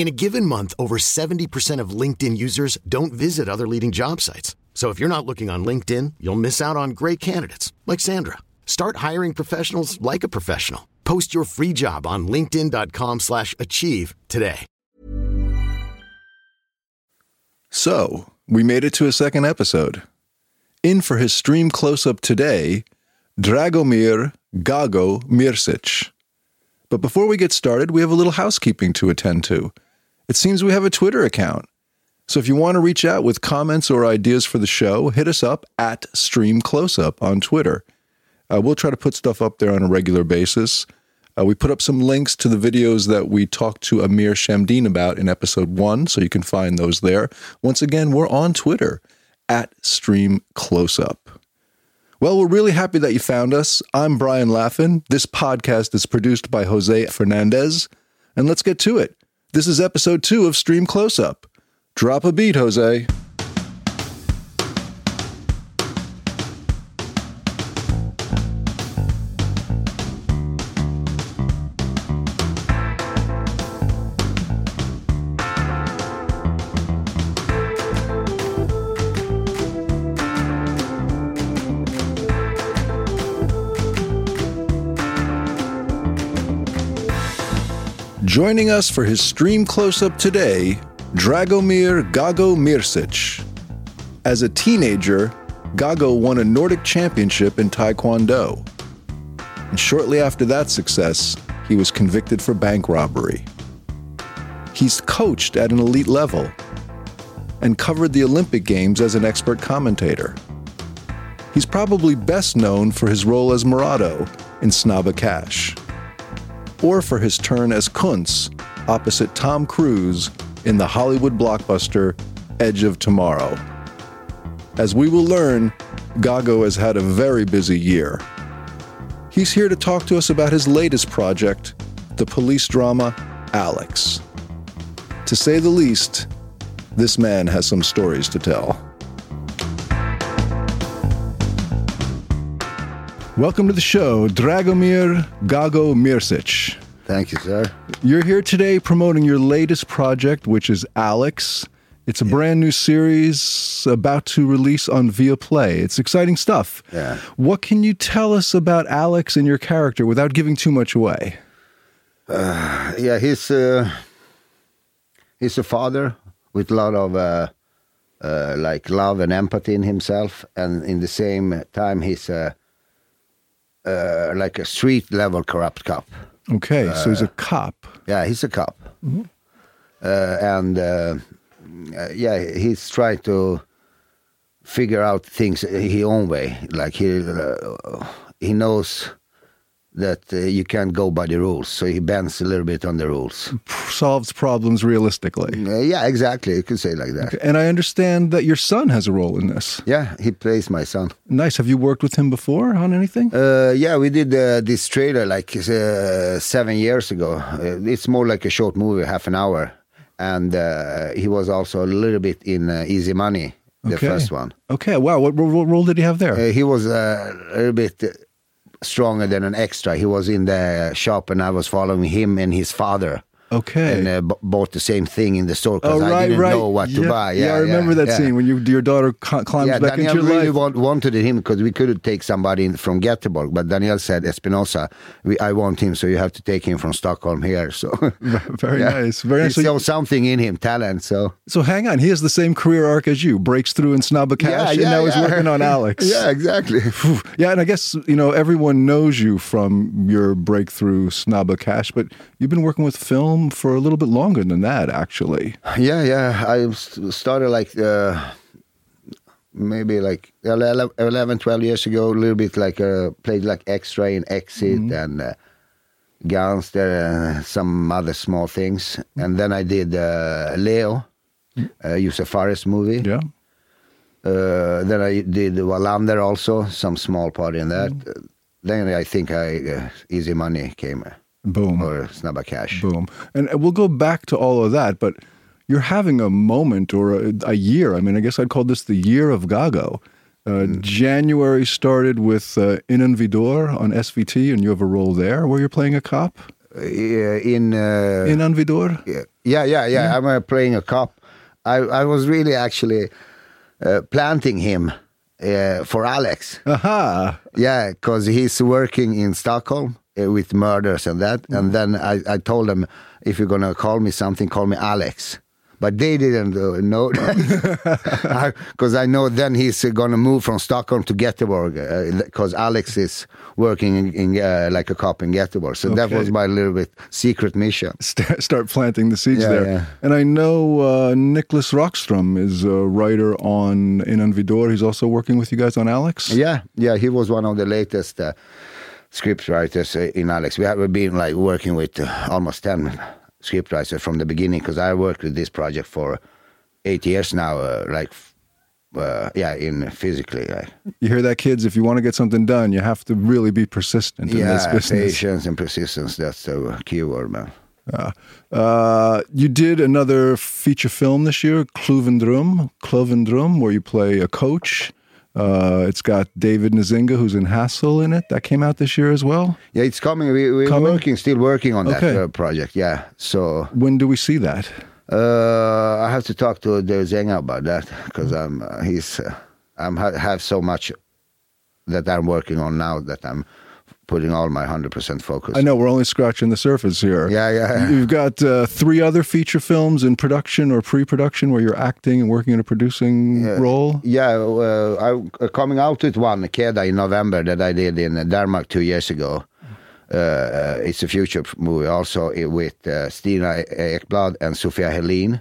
In a given month, over 70% of LinkedIn users don't visit other leading job sites. So if you're not looking on LinkedIn, you'll miss out on great candidates like Sandra. Start hiring professionals like a professional. Post your free job on linkedin.com/achieve slash achieve today. So, we made it to a second episode. In for his stream close up today, Dragomir Gago Mrsic. But before we get started, we have a little housekeeping to attend to. It seems we have a Twitter account. So if you want to reach out with comments or ideas for the show, hit us up at Stream Closeup on Twitter. Uh, we'll try to put stuff up there on a regular basis. Uh, we put up some links to the videos that we talked to Amir Shamdeen about in episode one, so you can find those there. Once again, we're on Twitter at Stream Closeup. Well, we're really happy that you found us. I'm Brian Laffin. This podcast is produced by Jose Fernandez. And let's get to it. This is episode two of Stream Closeup. Drop a beat, Jose. Joining us for his stream close up today, Dragomir Gago Mrsic. As a teenager, Gago won a Nordic championship in Taekwondo. And shortly after that success, he was convicted for bank robbery. He's coached at an elite level and covered the Olympic Games as an expert commentator. He's probably best known for his role as Mrado in Snabba Cash or for his turn as Kuntz opposite Tom Cruise in the Hollywood blockbuster Edge of Tomorrow. As we will learn, Gago has had a very busy year. He's here to talk to us about his latest project, the police drama Alex. To say the least, this man has some stories to tell. Welcome to the show, Dragomir Gago Mrsic. Thank you, sir. You're here today promoting your latest project, which is Alex. It's a brand new series about to release on Viaplay. It's exciting stuff. Yeah. What can you tell us about Alex and your character without giving too much away? Yeah, he's uh, he's a father with a lot of uh, uh, like love and empathy in himself, and in the same time, he's a uh, like a street level corrupt cop. Okay, so he's a cop. Yeah, he's a cop, uh, and uh, uh, yeah, he's trying to figure out things his own way. Like he uh, he knows that uh, you can't go by the rules, so he bends a little bit on the rules. Solves problems realistically. Uh, yeah, exactly. You could say it like that. And I understand that your son has a role in this. Yeah, he plays my son. Nice. Have you worked with him before on anything? Uh, yeah, we did uh, this trailer like uh, seven years ago. Uh, it's more like a short movie, half an hour. And uh, he was also a little bit in uh, Easy Money, the Okay. first one. Okay, wow. What, what role did he have there? Uh, he was uh, a little bit uh, stronger than an extra. He was in the shop, and I was following him and his father. Okay. And uh, b- bought the same thing in the store Oh because I didn't right. know what to buy. Yeah, Yeah, I remember that yeah. scene when you, your daughter cl- climbs yeah, back Daniel into your really life. want, wanted him because we couldn't take somebody in from Göteborg, but Daniel said, Espinosa, we, I want him, so you have to take him from Stockholm here. So Very yeah. nice. Very nice. So, something in him, talent. So so hang on. He has the same career arc as you. Breaks through in Snabba Cash, and now he's working on Alex. yeah, exactly. Yeah, and I guess you know everyone knows you from your breakthrough Snabba Cash, but you've been working with film film for a little bit longer than that, actually. Yeah, yeah. I started like uh, maybe like 11, 11, 12 years ago, a little bit like uh, played like extra in Exit and uh, Gangster and some other small things. And then I did uh, Leo, uh, Josef Fares movie. Yeah. Uh, then I did Wallander also, some small part in that. Uh, then I think I uh, Easy Money came, uh, Boom. or about Cash. Boom. And we'll go back to all of that, but you're having a moment or a, a year. I mean, I guess I'd call this the year of Gago. Uh, January started with uh, Innan vi dör on SVT, and you have a role there where you're playing a cop. Uh, in uh, Innan vi dör? Yeah, yeah, yeah. yeah. I'm uh, playing a cop. I, I was really actually uh, planting him uh, for Alex. Aha! Yeah, because he's working in Stockholm with murders and that. And then I, I told them, if you're going to call me something, call me Alex. But they didn't uh, know because I know then he's going to move from Stockholm to Göteborg because Alex is working in, in uh, like a cop in Göteborg. So that was my little bit secret mission. Start, start planting the seeds Yeah, there. yeah. And I know uh, Niklas Rockström is a writer on Inan Vidor. He's also working with you guys on Alex. Yeah, yeah, he was one of the latest uh, script writers uh, in Alex. We have been like working with uh, almost ten script writers from the beginning because I worked with this project for eight years now. Uh, like, uh, yeah, in physically, like, You hear that, kids? If you want to get something done, you have to really be persistent in this business. patience and persistence. That's the key word, man. Uh, uh, you did another feature film this year, Kluvendrum, Kluvendrum, where you play a coach. Uh, it's got David Nzinga, who's in Hassel, in it. That came out this year as well. Yeah, it's coming. We, we're Coming? working, still working on that uh, project. Yeah, so When do we see that? Uh, I have to talk to the Zenga about that because I'm uh, he's uh, I'm ha- have so much that I'm working on now that I'm putting all my hundred percent focus. I know we're only scratching the surface here. Yeah, yeah. You've got uh, three other feature films in production or pre-production where you're acting and working in a producing role. Yeah, uh, I'm uh, coming out with one Keda in November that I did in Denmark two years ago. Uh, uh, it's a future movie also with uh, Stina Ekblad and Sofia Helin.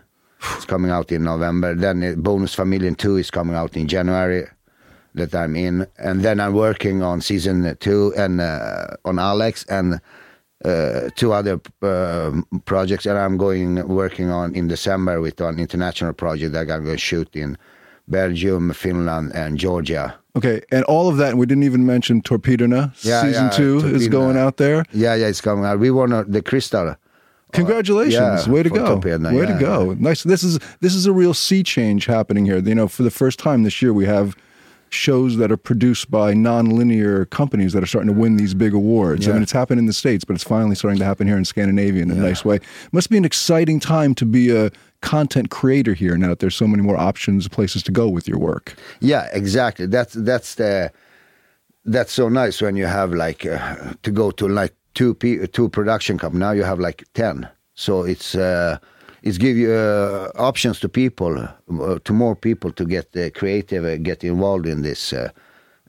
It's coming out in November. Then Bonusfamiljen 2 is coming out in January that I'm in. And then I'm working on season two and uh, on Alex and uh, two other uh, projects that I'm going working on in December with an international project that I'm going to shoot in Belgium, Finland, and Georgia. Okay, and all of that, and we didn't even mention Torpederna. Yeah, Season yeah, two is going out there. Yeah, yeah, it's coming out. We won uh, the Crystal. Congratulations! yeah, Way to go! Torpederna, Way to go! Nice. This is this is a real sea change happening here. You know, for the first time this year, we have shows that are produced by non-linear companies that are starting to win these big awards. I mean, it's happened in the states, but it's finally starting to happen here in Scandinavia in a nice way. Must be an exciting time to be a content creator here now that there's so many more options, places to go with your work. Yeah, exactly. That's that's the that's so nice when you have like uh, to go to like two p two production company. Now you have like ten. So it's uh, it's give you uh, options to people, uh, to more people to get uh, creative, uh, get involved in this. Uh,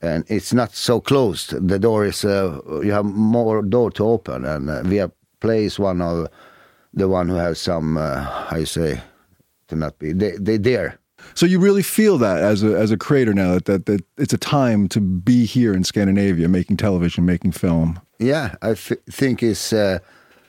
and it's not so closed. The door is uh, you have more door to open, and uh, Via Play is one of the one who has some uh, how you say to not be they they dare. So you really feel that as a as a creator now that, that that it's a time to be here in Scandinavia making television, making film. Yeah, I f- think it's uh,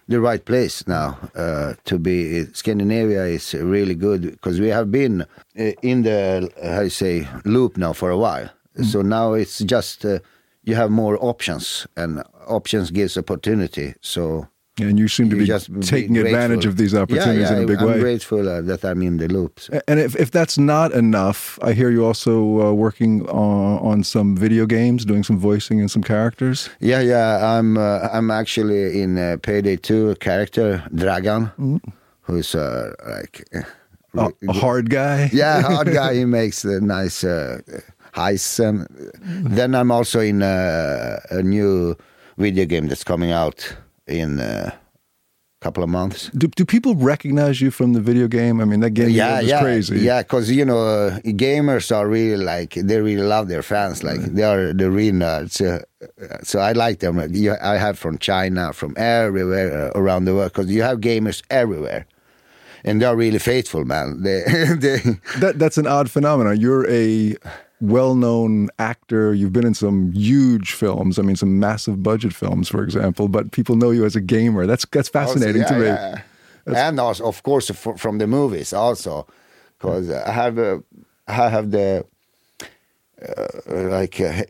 the right place now uh, to be. Scandinavia is really good because we have been uh, in the how you say loop now for a while. So now it's just uh, you have more options, and options gives opportunity. So And you seem to you be taking advantage of these opportunities yeah, yeah, in a big way. I'm grateful uh, that I'm in the loops. And if, if that's not enough, I hear you also uh, working on, on some video games, doing some voicing and some characters. Yeah, yeah. I'm uh, I'm actually in uh, Payday 2 character Dragan, who's uh, like uh, A, a hard guy. yeah, hard guy. He makes the nice uh, heists. And then I'm also in uh, a new video game that's coming out in a couple of months. Do, do people recognize you from the video game? I mean, that game yeah, yeah, crazy. Yeah, because you know, uh, gamers are really like they really love their fans. Like they are the real nerds. Uh, so I like them. You, I have from China, from everywhere uh, around the world, because you have gamers everywhere, and they are really faithful, man. They, they That that's an odd phenomenon. You're a well-known actor. You've been in some huge films. I mean, some massive budget films, for example. But people know you as a gamer. That's that's fascinating Also, to me. yeah, yeah. And also, of course, from the movies also, because I have uh, I have the uh, like uh,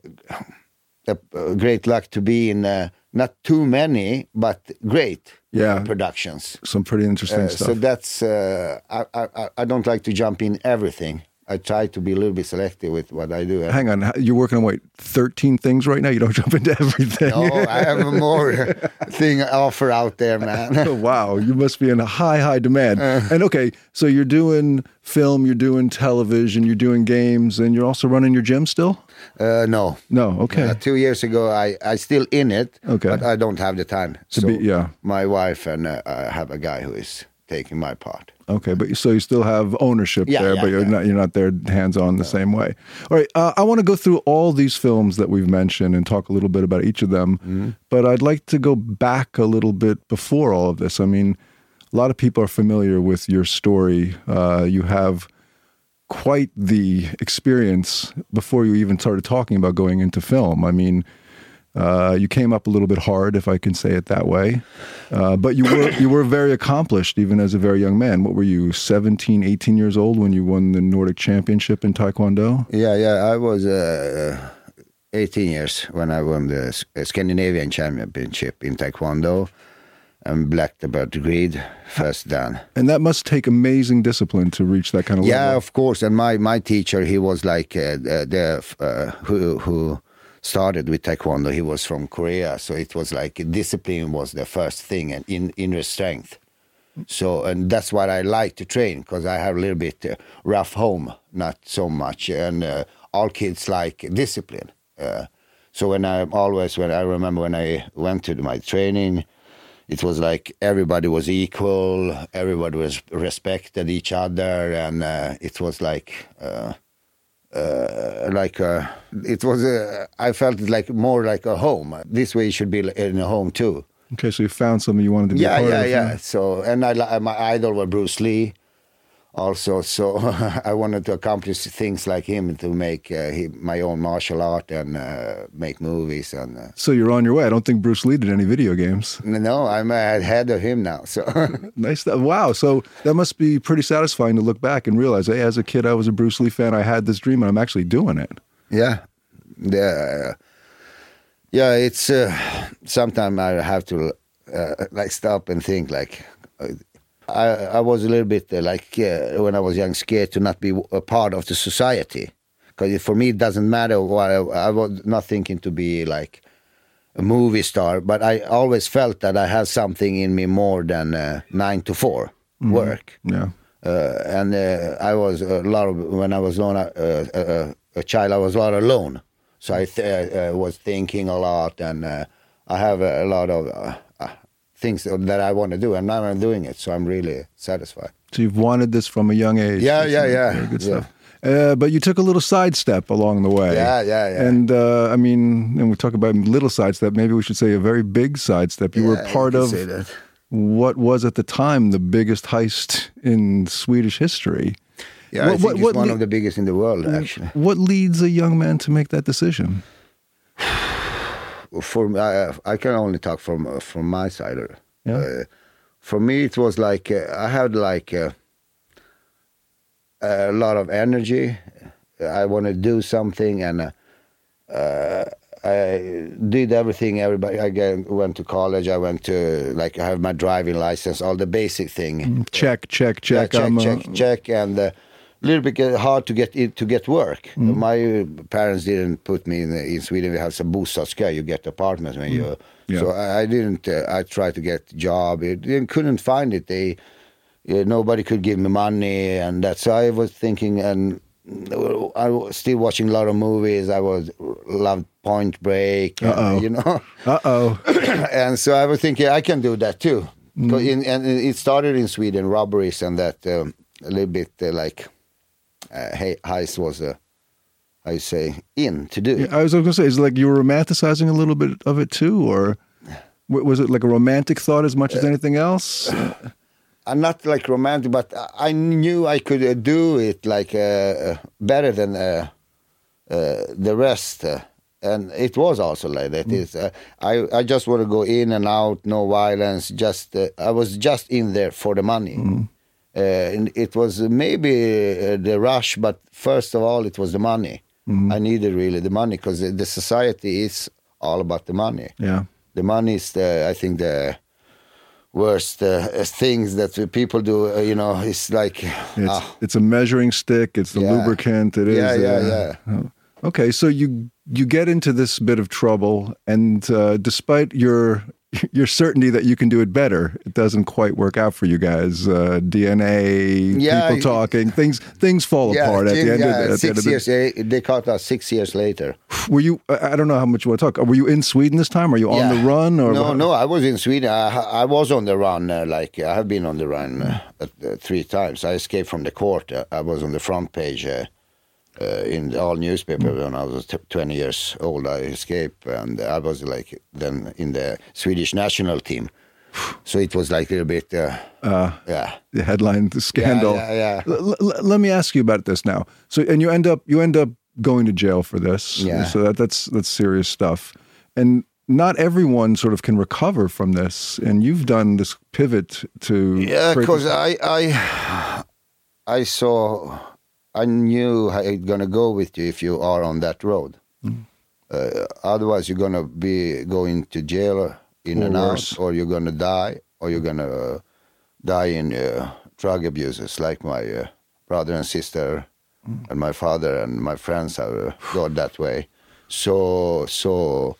a, a great luck to be in uh, not too many but great Yeah. productions. Some pretty interesting Uh, stuff. so that's uh, I, I I don't like to jump in everything. I try to be a little bit selective with what I do. Hang on, you're working on what? Thirteen things right now. You don't jump into everything. No, I have more thing offer out there, man. Oh, wow, you must be in a high, high demand. Uh. and okay, so you're doing film, you're doing television, you're doing games, and you're also running your gym still? Uh, no, No, okay. Uh, two years ago, I I still in it, Okay. but I don't have the time. To so be- yeah. my wife and uh, I have a guy who is taking my part. Okay, but so you still have ownership Yeah, there, yeah, but you're yeah. not you're not there hands on the same way. All right, uh, I want to go through all these films that we've mentioned and talk a little bit about each of them. Mm-hmm. But I'd like to go back a little bit before all of this. I mean, a lot of people are familiar with your story. Uh, you have quite the experience before you even started talking about going into film. I mean. Uh, you came up a little bit hard, if I can say it that way, uh, but you were you were very accomplished even as a very young man. What were you, 17, 18 years old when you won the Nordic Championship in Taekwondo? Yeah, yeah. I was uh, 18 years when I won the uh, Scandinavian Championship in Taekwondo and black belt degree, first dan. And that must take amazing discipline to reach that kind of Yeah, level. Yeah, of course. And my, my teacher, he was like uh, the, the uh, who who started with taekwondo. He was from Korea, so it was like discipline was the first thing and in inner strength. So and that's what I like to train because I have a little bit uh, rough home, not so much, and uh, all kids like discipline. Uh, so when I always when I remember when I went to my training, it was like everybody was equal, everybody was respected each other, and uh, it was like. Uh, like uh, it was, uh, I felt like more like a home. This way, should be in a home too. Okay, so you found something you wanted to be Yeah, yeah, yeah. So, and I, my idol was Bruce Lee, also. So I wanted to accomplish things like him to make uh, he, my own martial art and uh, make movies. And uh, So you're on your way. I don't think Bruce Lee did any video games. no, I'm ahead of him now. So Nice. Wow. So that must be pretty satisfying to look back and realize, hey, as a kid, I was a Bruce Lee fan. I had this dream, and I'm actually doing it. yeah, yeah, yeah. It's uh, sometimes I have to uh, like stop and think like. Uh, I, I was a little bit uh, like uh, when I was young, scared to not be a part of the society. Because for me, it doesn't matter what I, I was not thinking to be like a movie star, but I always felt that I had something in me more than uh, nine to 4 work. Yeah. Uh, and uh, I was a lot of when I was alone, uh, uh, a child. I was a lot alone, so I th- uh, was thinking a lot, and uh, I have a, a lot of uh, uh, things that I want to do, and now I'm doing it. So I'm really satisfied. So you've wanted this from a young age. Yeah, yeah, yeah, Very good yeah. stuff. Uh, but you took a little sidestep along the way. Yeah, yeah, yeah. And uh, I mean, and we talk about little sidestep. Maybe we should say a very big sidestep. You Yeah, were part of what was at the time the biggest heist in Swedish history. Yeah, I think what- it's what one of the biggest in the world, actually. What leads a young man to make that decision? For I, I can only talk from uh, from my side. Uh, for me, it was like uh, I had like uh, a lot of energy. I wanted to do something, and uh, uh, I did everything. Everybody, I went to college. I went to like I have my driving license, all the basic thing. Check, check, Yeah, check. check, I'm, uh, check, check, and a little bit hard to get it, to get work. Mm-hmm. My parents didn't put me in. In Sweden, we have some bostadskö. You get apartments when you. Mm-hmm. Yeah. So I, I didn't. Uh, I tried to get a job. It, couldn't find it. They uh, nobody could give me money, and that's. So I was thinking, and I was still watching a lot of movies. I was loved Point Break. and, Uh-oh. You know. Uh oh. and so I was thinking I can do that too. 'Cause In, and it started in Sweden, robberies and that um, a little bit uh, like uh, heist was a, you say, in to do. Yeah, I was going to say, is it like you were romanticizing a little bit of it too, or was it like a romantic thought as much as anything else? I'm not like romantic, but I- I knew I could uh, do it like uh, uh, better than uh, uh, the rest. Uh, and it was also like that. It's, uh, I I just want to go in and out, no violence. Just uh, I was just in there for the money. Uh, and it was maybe uh, the rush, but first of all, it was the money. I needed really the money because the, the society is all about the money yeah. the money is the i think the worst uh, things that people do uh, you know it's like It's ah, it's a measuring stick. It's the Yeah. lubricant. It is. Yeah, yeah, uh, yeah. oh. Okay, so you you get into this bit of trouble, and uh, despite your your certainty that you can do it better, it doesn't quite work out for you guys. Uh, DNA, Yeah, people talking, things things fall yeah, apart at the end yeah, of the, at the, end six of the years eh, they caught us six years later Were you? I don't know how much you want to talk. Were you in Sweden this time? Are you on the run? Or no no i was in sweden i, I was on the run uh, like i have been on the run uh, uh, three times i escaped from the court uh, i was on the front page uh, uh, in all newspaper Mm. when I was t- 20 years old. I escaped, and I was like then in the Swedish national team. So it was like a little bit, uh, yeah, the headline, the scandal. yeah, yeah. L- let me ask you about this now. So, and you end up you end up going to jail for this. Yeah. So that that's that's serious stuff, and not everyone sort of can recover from this. And you've done this pivot to Yeah, because I, I, I saw, I knew how it's gonna go with you if you are on that road. Mm. Uh, otherwise, you're gonna be going to jail in Or and worse. out, or you're gonna die, or you're gonna uh, die in uh, drug abuses, like my uh, brother and sister, Mm. and my father and my friends have uh, gone that way. So, so.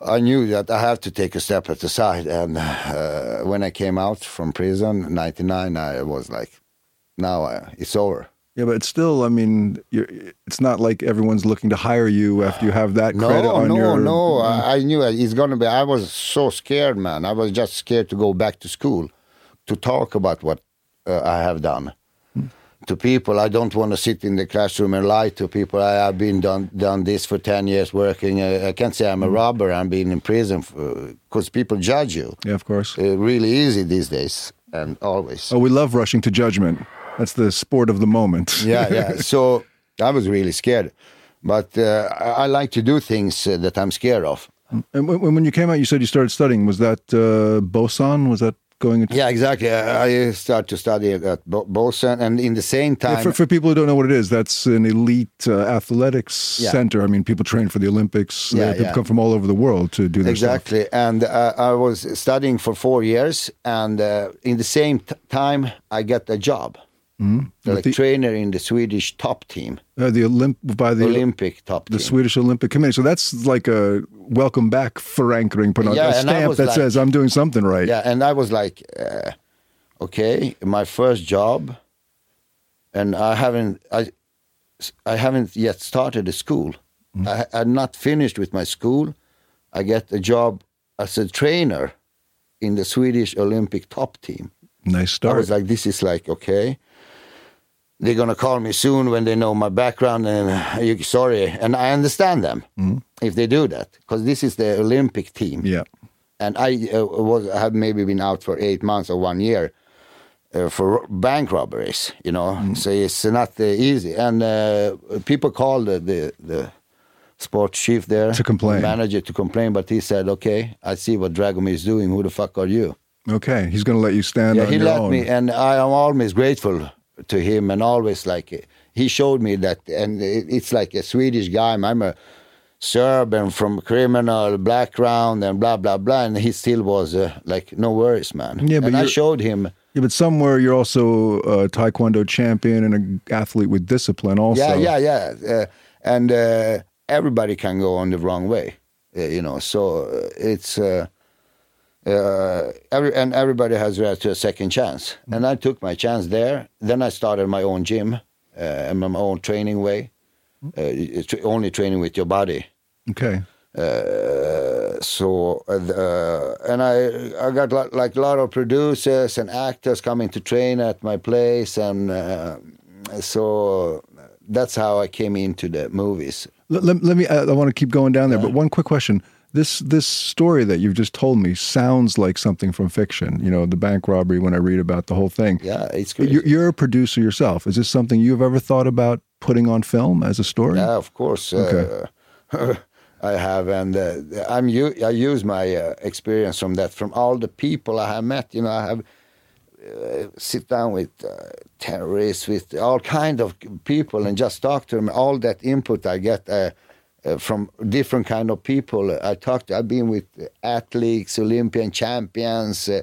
I knew that I have to take a step at the side, and uh, when I came out from prison, '99, I was like, "Now uh, it's over." Yeah, but it's still. I mean, it's not like everyone's looking to hire you after you have that credit No, on no, your. no. I, I knew it's gonna be. I was so scared, man. I was just scared to go back to school, to talk about what uh, I have done. To people, I don't want to sit in the classroom and lie to people. I have been done done this for ten years working. Uh, I can't say I'm a robber. I'm being in prison because people judge you. Yeah, of course. uh, really easy these days and always. Oh, we love rushing to judgment. That's the sport of the moment. Yeah, yeah. So I was really scared, but uh, I, I like to do things uh, that I'm scared of. And when, when you came out, you said you started studying. Was that uh, Bosön? Was that going into Yeah, exactly. I started to study at Bo- Bosön, and in the same Yeah, time, for, for people who don't know what it is, that's an elite uh, athletics Yeah. center. I mean, people train for the Olympics. Yeah, Uh, people yeah. come from all over the world to do this. exactly. And uh, I was studying for four years, and uh, in the same t- time, I got a job, Mm-hmm. Like the- trainer in the Swedish top team, Uh, the Olymp by the Olympic top the team. Swedish Olympic Committee. So that's like a welcome back förankring på något, Yeah, a stamp that like- says I'm doing something right. Yeah, and I was like, uh, okay, my first job, and I haven't, I, I haven't yet started a school. I, I'm not finished with my school. I get a job as a trainer in the Swedish Olympic top team. Nice start. I was like, this is like okay. They're gonna call me soon when they know my background, and uh, you, sorry, and I understand them if they do that because this is the Olympic team yeah. and I uh, was I have maybe been out for eight months or one year uh, for bank robberies. You know, so it's not uh, easy. And uh, people called the, the the sports chief there To complain. manager to complain, but he said, "Okay, I see what Dragomir is doing. Who the fuck are you?" Okay. He's going to let you stand yeah, on he let own. me, and I am always grateful to him, and always like he showed me that, and it's like a Swedish guy. I'm a Serb and from criminal background and blah blah blah, and he still was uh, like, no worries, man. Yeah, but and I showed him. yeah, but somewhere you're also a taekwondo champion and an athlete with discipline also. Yeah, yeah, yeah, uh, and uh, everybody can go on the wrong way, uh, you know. So uh, it's. Uh, uh, every, and everybody has right to a second chance. And I took my chance there. Then I started my own gym uh, and my own training way, uh, it's only training with your body. Okay. Uh, so uh, and I I got like, like a lot of producers and actors coming to train at my place, and uh, so that's how I came into the movies. Let, let, let me. I, I want to keep going down there, but one quick question: this this story that you've just told me sounds like something from fiction. You know, the bank robbery. When I read about the whole thing, Yeah, it's great. you're, you're a producer yourself. Is this something you've ever thought about putting on film as a story? Yeah, of course. Uh, I have, and uh, I'm I use my uh, experience from that, from all the people I have met. You know, I have uh, sit down with uh, terrorists, with all kind of people, and just talk to them. All that input I get. Uh, from different kind of people, I talked. I've been with athletes, Olympian champions, uh,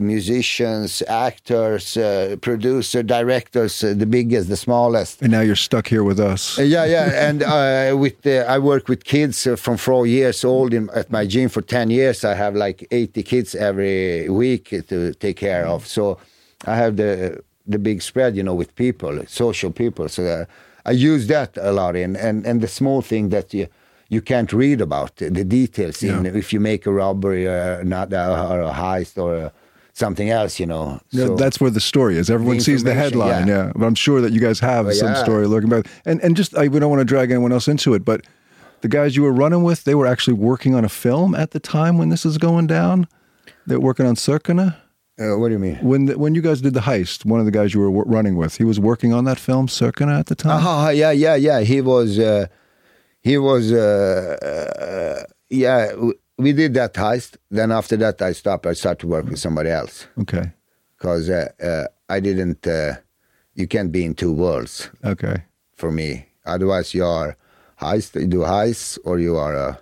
musicians, actors, uh, producer, directors, uh, the biggest, the smallest. And now you're stuck here with us. Uh, yeah, yeah, and uh, with the, I work with kids uh, from four years old in, at my gym for ten years. I have like eighty kids every week to take care of. So I have the the big spread, you know, with people, social people. So uh, I use that a lot in, and and the small thing that you you can't read about the details in if you make a robbery or not uh, or a heist or uh, something else, you know. Yeah, So- that's where the story is. Everyone The sees the headline, yeah. yeah. But I'm sure that you guys have Oh, some yeah. story lurking back. And and just I, we don't want to drag anyone else into it, but the guys you were running with, they were actually working on a film at the time when this is going down. They're working on Sökarna. Uh, what do you mean? When the, when you guys did the heist, one of the guys you were w- running with, he was working on that film Sökarna at the time. Ah, yeah, yeah, yeah. He was, uh, he was, uh, uh, yeah. w- We did that heist. Then after that, I stopped. I started to work with somebody else Okay, because uh, uh, I didn't. Uh, you can't be in two worlds okay, for me. Otherwise, you are heist. You do heist, or you are a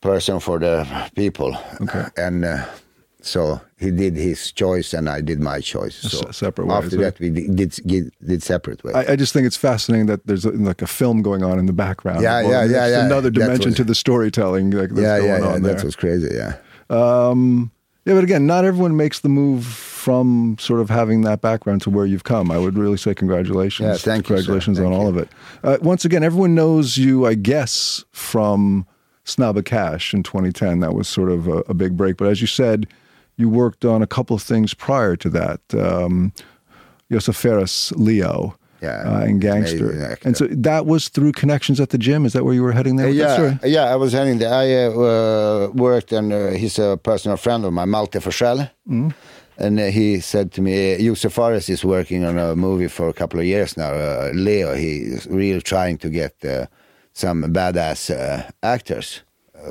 person for the people. Okay. And uh, so he did his choice, and I did my choice. So S- separate ways, After right? that, we did did, did separate ways. I, I just think it's fascinating that there's like a film going on in the background. Yeah, Well, yeah, yeah, yeah. Another dimension was- to the storytelling like, that's yeah, going yeah, yeah. on That was crazy. Yeah. Um, yeah, but again, not everyone makes the move from sort of having that background to where you've come. I would really say congratulations. Yeah, thank you. Congratulations on Thank all you. of it. Uh, once again, everyone knows you, I guess, from Snabba Cash in 2010. That was sort of a, a big break. But as you said, you worked on a couple of things prior to that. Um, Josef Fares, Leo. Yeah, uh, and Gangster, and so that was through connections at the gym. Is that where you were heading there? yeah, story? yeah. I was heading there. I uh, uh, worked, and uh, he's a personal friend of mine, Malte Forsell. Mm-hmm. And uh, he said to me, Josef Fares is working on a movie for a couple of years now. Uh, Leo, he's really trying to get uh, some badass uh, actors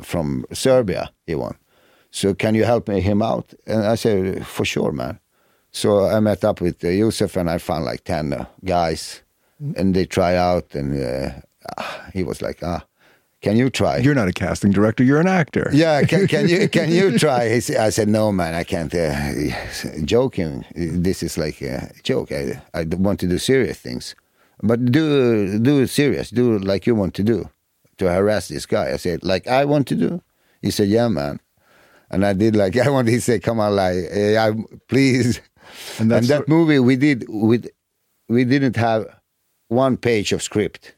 from Serbia. He won. So can you help me him out? And I said, for sure, man. So I met up with uh, and I found like ten uh, guys, and they try out, and uh, ah, he was like, ah. Can you try? You're not a casting director. You're an actor. Yeah, can, can you can you try? He said, I said, no, man, I can't. Uh, joking. This is like a joke. I, I want to do serious things, but do do it serious. Do like you want to do to harass this guy. I said, like I want to do. He said, yeah, man. And I did like I want. to say come on, like, I, please. And And, that movie we did with, we didn't have one page of script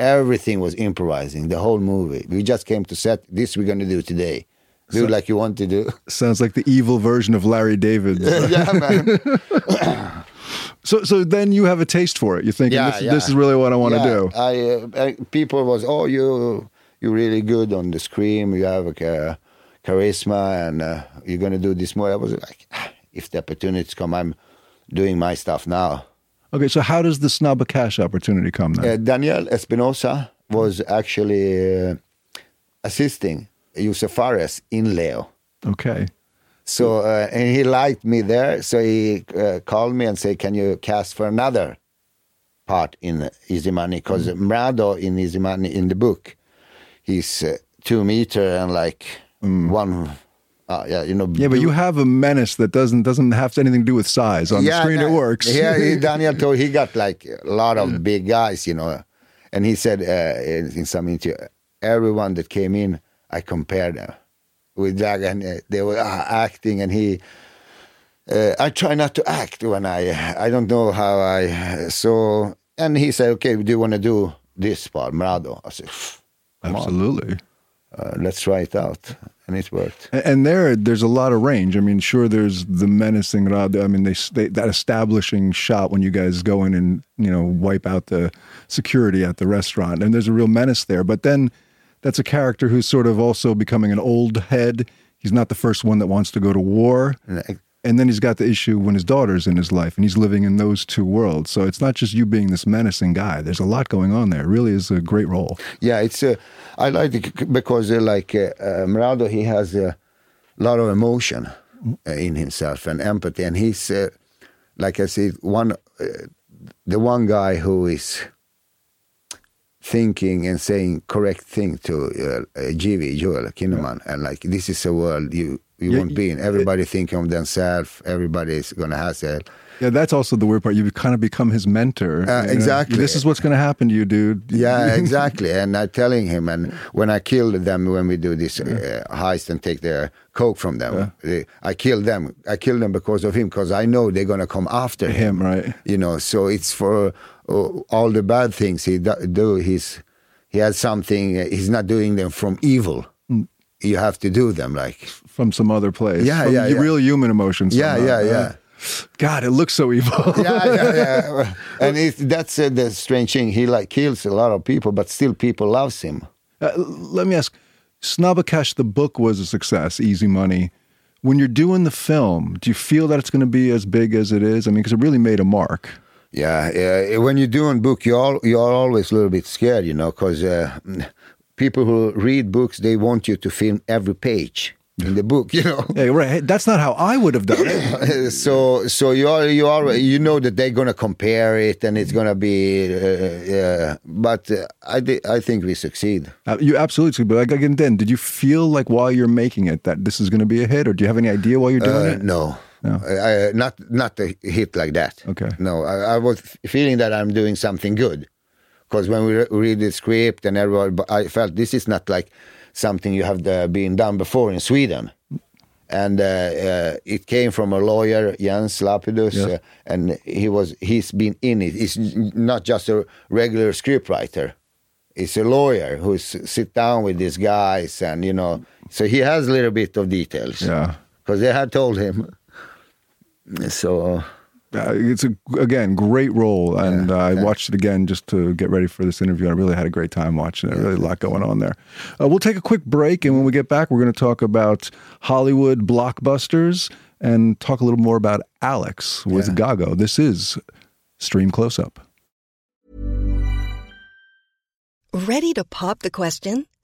everything was improvising the whole movie we just came to set this we're going to do today do like you want to do Sounds like the evil version of Larry David. yeah man so, so then you have a taste for it. You're thinking, Yeah, this, yeah. this is really what I want to do. I, uh, I people was oh you you're really good on the scream you have a cha- charisma and uh, you're going to do this more i was like "Ah, if the opportunities come i'm doing my stuff now Okay, so how does the Snabba Cash opportunity come then? Uh, Daniel Espinosa was actually uh, assisting Josef Fares in Leo. okay. So uh, and he liked me there, so he uh, called me and said, "Can you cast for another part in Easy Money?" Because Mrado in Easy Money in the book, he's uh, two meter and like one, uh, yeah, you know. Yeah, but you have a menace that doesn't doesn't have anything to do with size. On the screen, it works. Yeah, he- Daniel told he got like a lot of big guys, you know, and he said uh, in, in some interview, everyone that came in, I compared them with Doug, and uh, they were uh, acting, and he. Uh, I try not to act when I I don't know how I so and he said okay do you want to do this part Mrado I said "Come on." Uh, let's try it out, and it worked. And- there, there's a lot of range. I mean, sure, there's the menacing Rad. I mean, they, they that establishing shot when you guys go in and you know wipe out the security at the restaurant, and there's a real menace there. But then, that's a character who's sort of also becoming an old head. He's not the first one that wants to go to war. And then he's got the issue when his daughter's in his life, and he's living in those two worlds. So it's not just you being this menacing guy. There's a lot going on there. It really is a great role. Yeah, it's uh, I like it because uh, like uh, uh, Mrado, he has a lot of emotion uh, in himself and empathy, and he's uh, like I said, one uh, the one guy who is thinking and saying correct thing to uh, uh, Joel Kinnaman, and like this is a world you you Yeah, won't be in. Everybody thinking of themselves. Everybody is gonna have that. Yeah, that's also the weird part. You kind of become his mentor. know? exactly. This is what's going to happen to you, dude. Yeah, exactly. And I'm telling him, and when I killed them, when we do this uh, heist and take their coke from them, they- I kill them. I kill them because of him, because I know they're gonna come after him. Him, right? You know, so it's for uh, all the bad things he do. do he's he has something. Uh, he's not doing them from evil. Mm. You have to do them like. From some other place. Yeah, yeah, yeah. Real human emotions. Yeah, somehow. yeah, yeah. God, it looks so evil. yeah, yeah, yeah. And it, that's uh, the strange thing. He like kills a lot of people, but still people loves him. Uh, let me ask Snabba Cash, the book was a success, easy money. When you're doing the film, do you feel that it's going to be as big as it is? I mean, because it really made a mark. Yeah, yeah. When you're doing book, you all you are always a little bit scared, you know, because uh, people who read books they want you to film every page in the book, you know. Yeah, right. That's not how I would have done it. so so you are you are you know that they're gonna compare it and it's gonna be, uh, uh, but uh, I I think we succeed. Uh, you absolutely, but like again, then did you feel like while you're making it that this is going to be a hit, or do you have any idea while you're doing Uh, it? no. No. I, I- not not a hit like that. Okay. No, I, I was feeling that I'm doing something good, because when we re- read the script and everybody, I felt this is not like something you have uh, been done before in Sweden, and uh, uh, it came from a lawyer Jens Lapidus, Yeah. uh, and he was he's been in it. He's not just a regular scriptwriter. He's a lawyer who's sit down with these guys, and you know, so he has a little bit of details Yeah. because they had told him. So Uh, it's a again great role, and uh, I watched it again just to get ready for this interview. I really had a great time watching it. Really a lot going on there. Uh, we'll take a quick break, and when we get back, we're going to talk about Hollywood blockbusters and talk a little more about Alex with Gago. This is Stream Close Up. Ready to pop the question?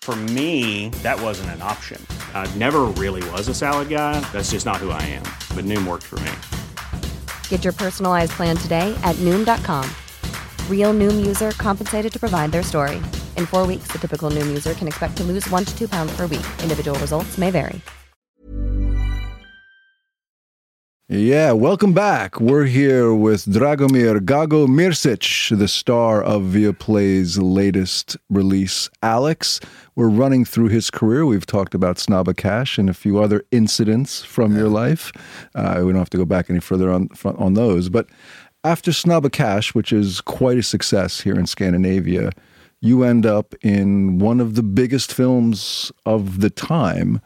For me, that wasn't an option. I never really was a salad guy. That's just not who I am. But Noom worked for me. Get your personalized plan today at Noom.com. Real Noom user compensated to provide their story. In four weeks, the typical Noom user can expect to lose one to two pounds per week. Individual results may vary. Yeah, welcome back. We're here with Dragomir Gago Mrsic, the star of Viaplay's latest release, Alex. We're running through his career. We've talked about Snabba Cash and a few other incidents from your life. Uh, we don't have to go back any further on on those. But after Snabba Cash, which is quite a success here in Scandinavia, you end up in one of the biggest films of the time.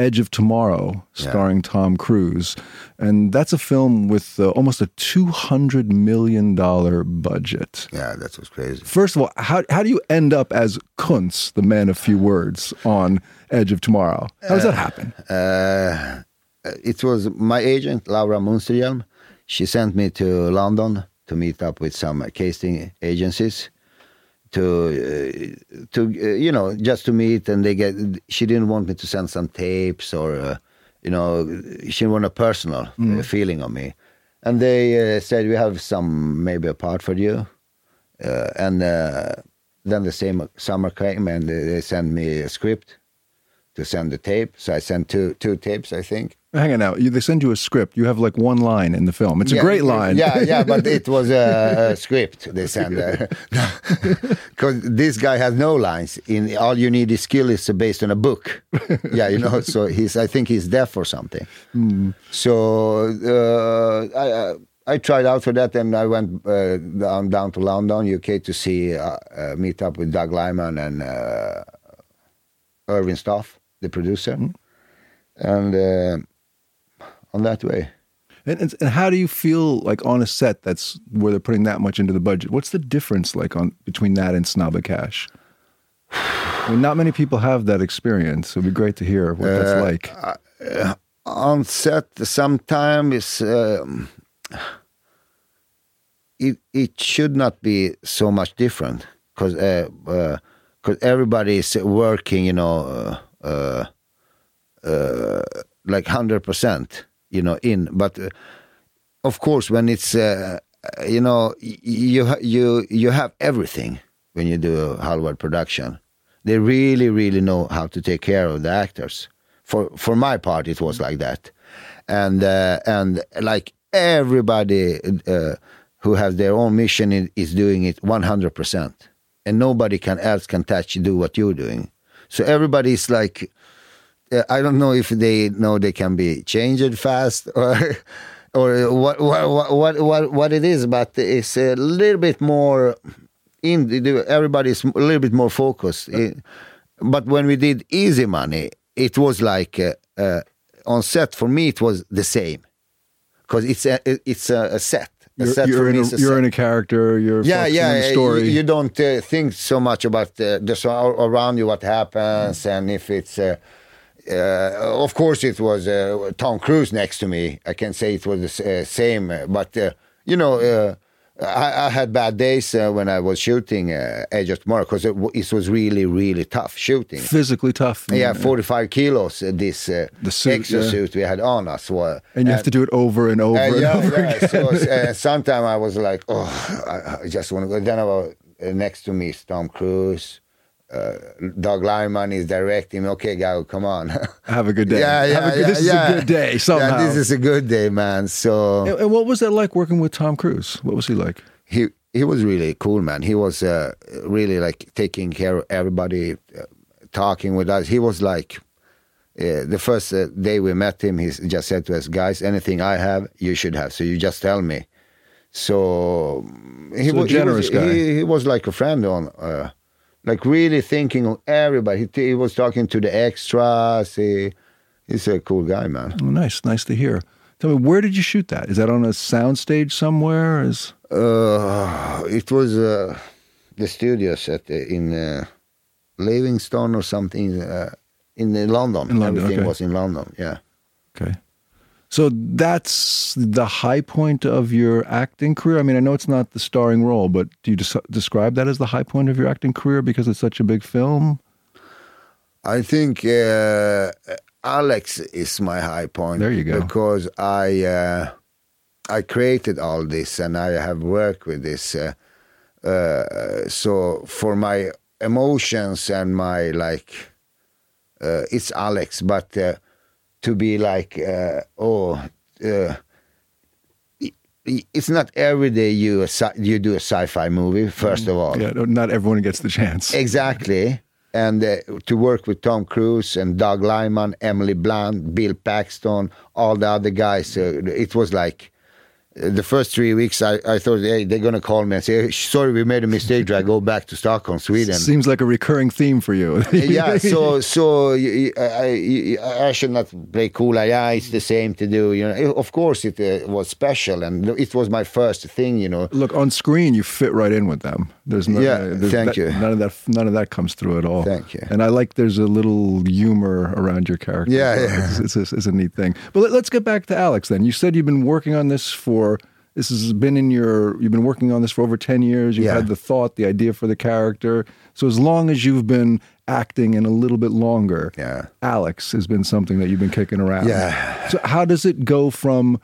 Edge of Tomorrow, starring Tom Cruise. And that's a film with uh, almost a $200 million budget. Yeah, that's what's crazy. First of all, how, how do you end up as Kuntz, the man of few words, on Edge of Tomorrow? How does that happen? Uh, it was my agent, Laura Munsterhjelm. She sent me to London to meet up with some casting agencies to uh, to uh, you know just to meet and they get she didn't want me to send some tapes or uh, you know she wanted a personal uh, feeling of me. And they uh, said we have some maybe a part for you. Uh, and uh, then the same summer came and they they sent me a script to send the tape. So i sent two two tapes i think Hang on now. You, they send you a script. You have like one line in the film. It's a great line. Yeah, yeah, but it was a, a script they sent. Because this guy has no lines. In all you need is skill is based on a book. yeah, you know. So he's. I think he's deaf or something. So uh, I. Uh, I tried out for that, and I went uh, down down to London, UK, to see uh, uh, meet up with Doug Liman and uh, Erwin Stoff, the producer, and uh, on that way. And, and, and how do you feel like on a set that's where they're putting that much into the budget? What's the difference like on between that and Snabba Cash? I mean, not many people have that experience. It'd be great to hear what that's Uh, like. uh, on set sometimes um, it it should not be so much different because uh, uh 'cause everybody is working you know uh, uh, uh, like 100% you know in. But uh, of course when it's uh, you know you you you have everything when you do a Hollywood production. They really really know how to take care of the actors. For for my part it was like that. And uh, and like everybody uh, who has their own mission is doing it 100% and nobody can else can touch do what you're doing. So everybody's like uh, I don't know if they know they can be changed fast or or what what what what, what it is, but it's a little bit more in everybody's a little bit more focused. It- but when we did Easy Money, it was like uh, uh, on set for me it was the same because it's a it's a, a set. A You're, set you're in a, a you're in a character. You're yeah, yeah. the You, story. you don't uh, think so much about the, the around you, what happens, and if it's. Uh, of course, it was uh, Tom Cruise next to me. I can say it was the uh, same, uh, but uh, you know, uh, I, I had bad days uh, when I was shooting uh, Edge of Tomorrow because it, w- it was really, really tough shooting. physically tough. Yeah, 45 kilos. Uh, this uh, The suit, exosuit we had on us. Were, and you have to do it over and over and yeah, over yeah. again. So sometimes I was like, oh, I, I just want to go. Then I was, next to me is Tom Cruise. Uh, Doug Liman is directing. Okay, guy, come on. Have a good day. yeah, yeah, good- yeah, this yeah. is a good day. Somehow. Yeah, this is a good day, man. So and, and what was that like working with Tom Cruise? What was he like? he he was really cool, man. He was uh, really like taking care of everybody, uh, talking with us. He was like uh, the first uh, day we met him. He just said to us, "Guys, anything I have, you should have. So you just tell me." So he So was generous he was, guy. He, he was like a friend on. Like really thinking of everybody. He, he was talking to the extras. He, he's a cool guy, man. Oh, nice, nice to hear. Tell me, where did you shoot that? Is that on a soundstage somewhere? Is Uh, it was uh, the studios at the, in uh, Livingstone or something uh, in uh, London. In London, Everything okay. was in London. Yeah. okay. So that's the high point of your acting career. I mean, I know it's not the starring role, but do you des- describe that as the high point of your acting career because it's such a big film? I think uh, Alex is my high point. There you go. Because I uh, I created all this and I have worked with this. Uh, uh, so for my emotions and my like, uh, it's Alex. But uh, to be like, uh, oh, uh, it's not every day you you do a sci-fi movie. First of all, Yeah, not everyone gets the chance. Exactly. And uh, to work with Tom Cruise and Doug Liman, Emily Blunt, Bill Paxton, all the other guys, uh, it was like uh, the first three weeks. I, I thought, hey, they're gonna call me and say, "Sorry, we made a mistake. I go back to Stockholm, Sweden." Seems like a recurring theme for you. yeah, so so I, I I should not play cool. like, Yeah, it's the same to do. You know, of course it uh, was special, and it was my first thing. You know, Look on screen, you fit right in with them. There's no, Yeah, there's thank that- you. None of that, none of that comes through at all. Thank you. And I like there's a little humor around your character. Yeah, So yeah. It's, it's, a, it's a neat thing. But let, let's get back to Alex then. You said you've been working on this for. This has been in your. You've been working on this for over ten years. You've Yeah. had the thought, the idea for the character. So as long as you've been acting and a little bit longer, Yeah. Alex has been something that you've been kicking around. Yeah. So how does it go from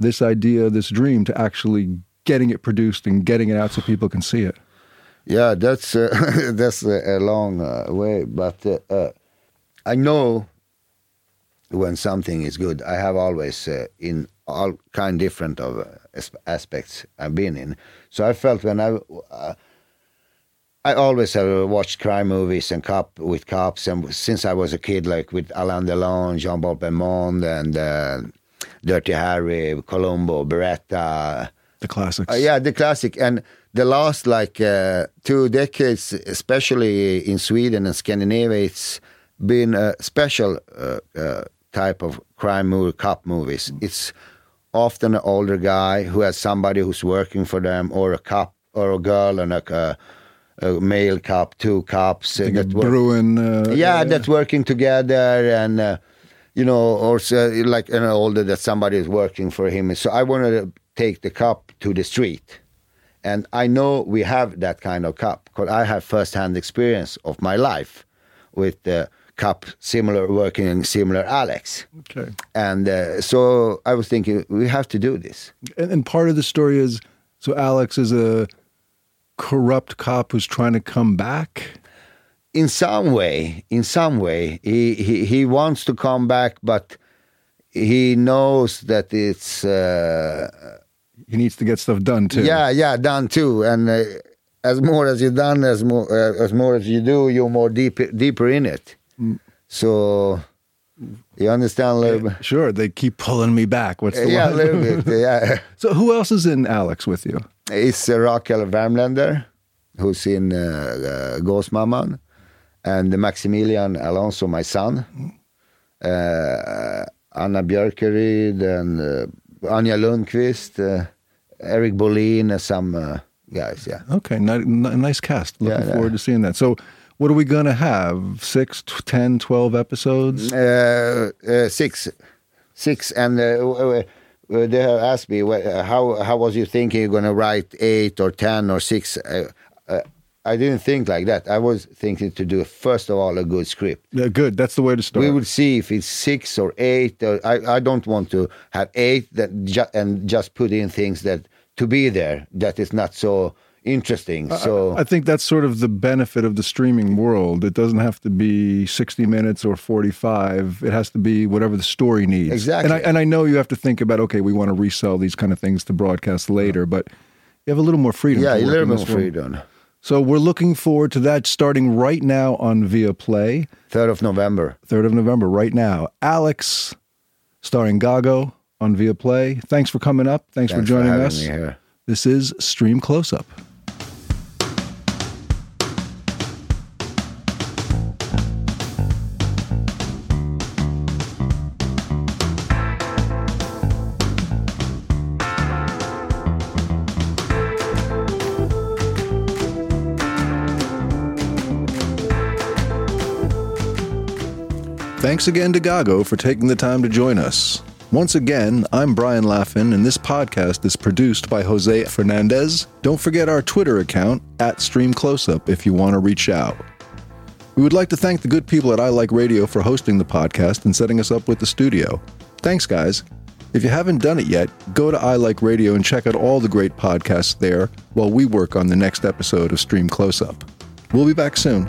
this idea, this dream, to actually getting it produced and getting it out so people can see it? Yeah, that's uh, that's a, a long uh, way, but uh, uh, I know when something is good. I have always uh, in all kind different of uh, aspects I've been in. So I felt when I. Uh, I always have watched crime movies and cop with cops, and since I was a kid, like with Alain Delon, Jean Paul Belmont, and uh, Dirty Harry, Columbo, Baretta, The classics. uh, yeah, the classic. And the last like uh, two decades, especially in Sweden and Scandinavia, it's been a special type of crime movie, cop movies. It's often an older guy who has somebody who's working for them, or a cop, or a girl and a, a, a male cop, two cops uh, of that work Bruin. Uh, yeah, that's working together and uh, you know also like an older that somebody is working for him so i wanted to take the cup to the street and i know we have that kind of cup because i have first-hand experience of my life with the cup similar working similar alex Okay. and uh, so i was thinking we have to do this And, and part of the story is so Alex is a corrupt cop who's trying to come back. in some way, in some way, he, he, he wants to come back, but he knows that it's uh, He needs to get stuff done too. yeah, yeah, done too. And uh, as more as you done, as more uh, as more as you do, you're more deep deeper in it. So you understand a little bit. Sure. They keep pulling me back. What's the Yeah, a little bit. Yeah, So who else is in Alex with you? it's uh, Rakel Wärmländer, who's in uh, uh, Gåsmamman, and Maximilian Alonso, my son, uh, Anna Björkeryd, and uh, Anja Lundqvist, uh, Eric Bolin, and some uh, guys. Yeah. Okay, ni- ni- nice cast. Looking Yeah, yeah. forward to seeing that. So, what are we going to have? Six, t- 10, 12 episodes? Uh, uh, six, six, and uh, they have asked me uh, how how was you thinking you're going to write eight or ten or six. Uh, uh, I didn't think like that. I was thinking to do first of all a good script. Yeah, good. That's the way to start. We will see if it's six or eight. Or, I I don't want to have eight that ju- and just put in things that to be there that is not so interesting. So I think that's sort of the benefit of the streaming world. It doesn't have to be 60 minutes or 45. It has to be whatever the story needs. Exactly. And I, and I know you have to think about, okay, we want to resell these kind of things to broadcast later, but you have a little more freedom. yeah, a little more this world. freedom. So we're looking forward to that starting right now on Viaplay, Third of November. 3rd of November, right now. Alex, starring Gago on Viaplay. Thanks for coming up. Thanks, Thanks for for joining having us. me here. This is Stream Close Up. Thanks again to Gago for taking the time to join us. Once again, I'm Brian Laffin, and this podcast is produced by Jose Fernandez. Don't forget our Twitter account, at Stream Closeup, if you want to reach out. We would like to thank the good people at I Like Radio for hosting the podcast and setting us up with the studio. Thanks, guys. If you haven't done it yet, go to I Like Radio and check out all the great podcasts there while we work on the next episode of Stream Closeup. We'll be back soon.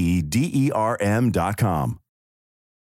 D E R M.com.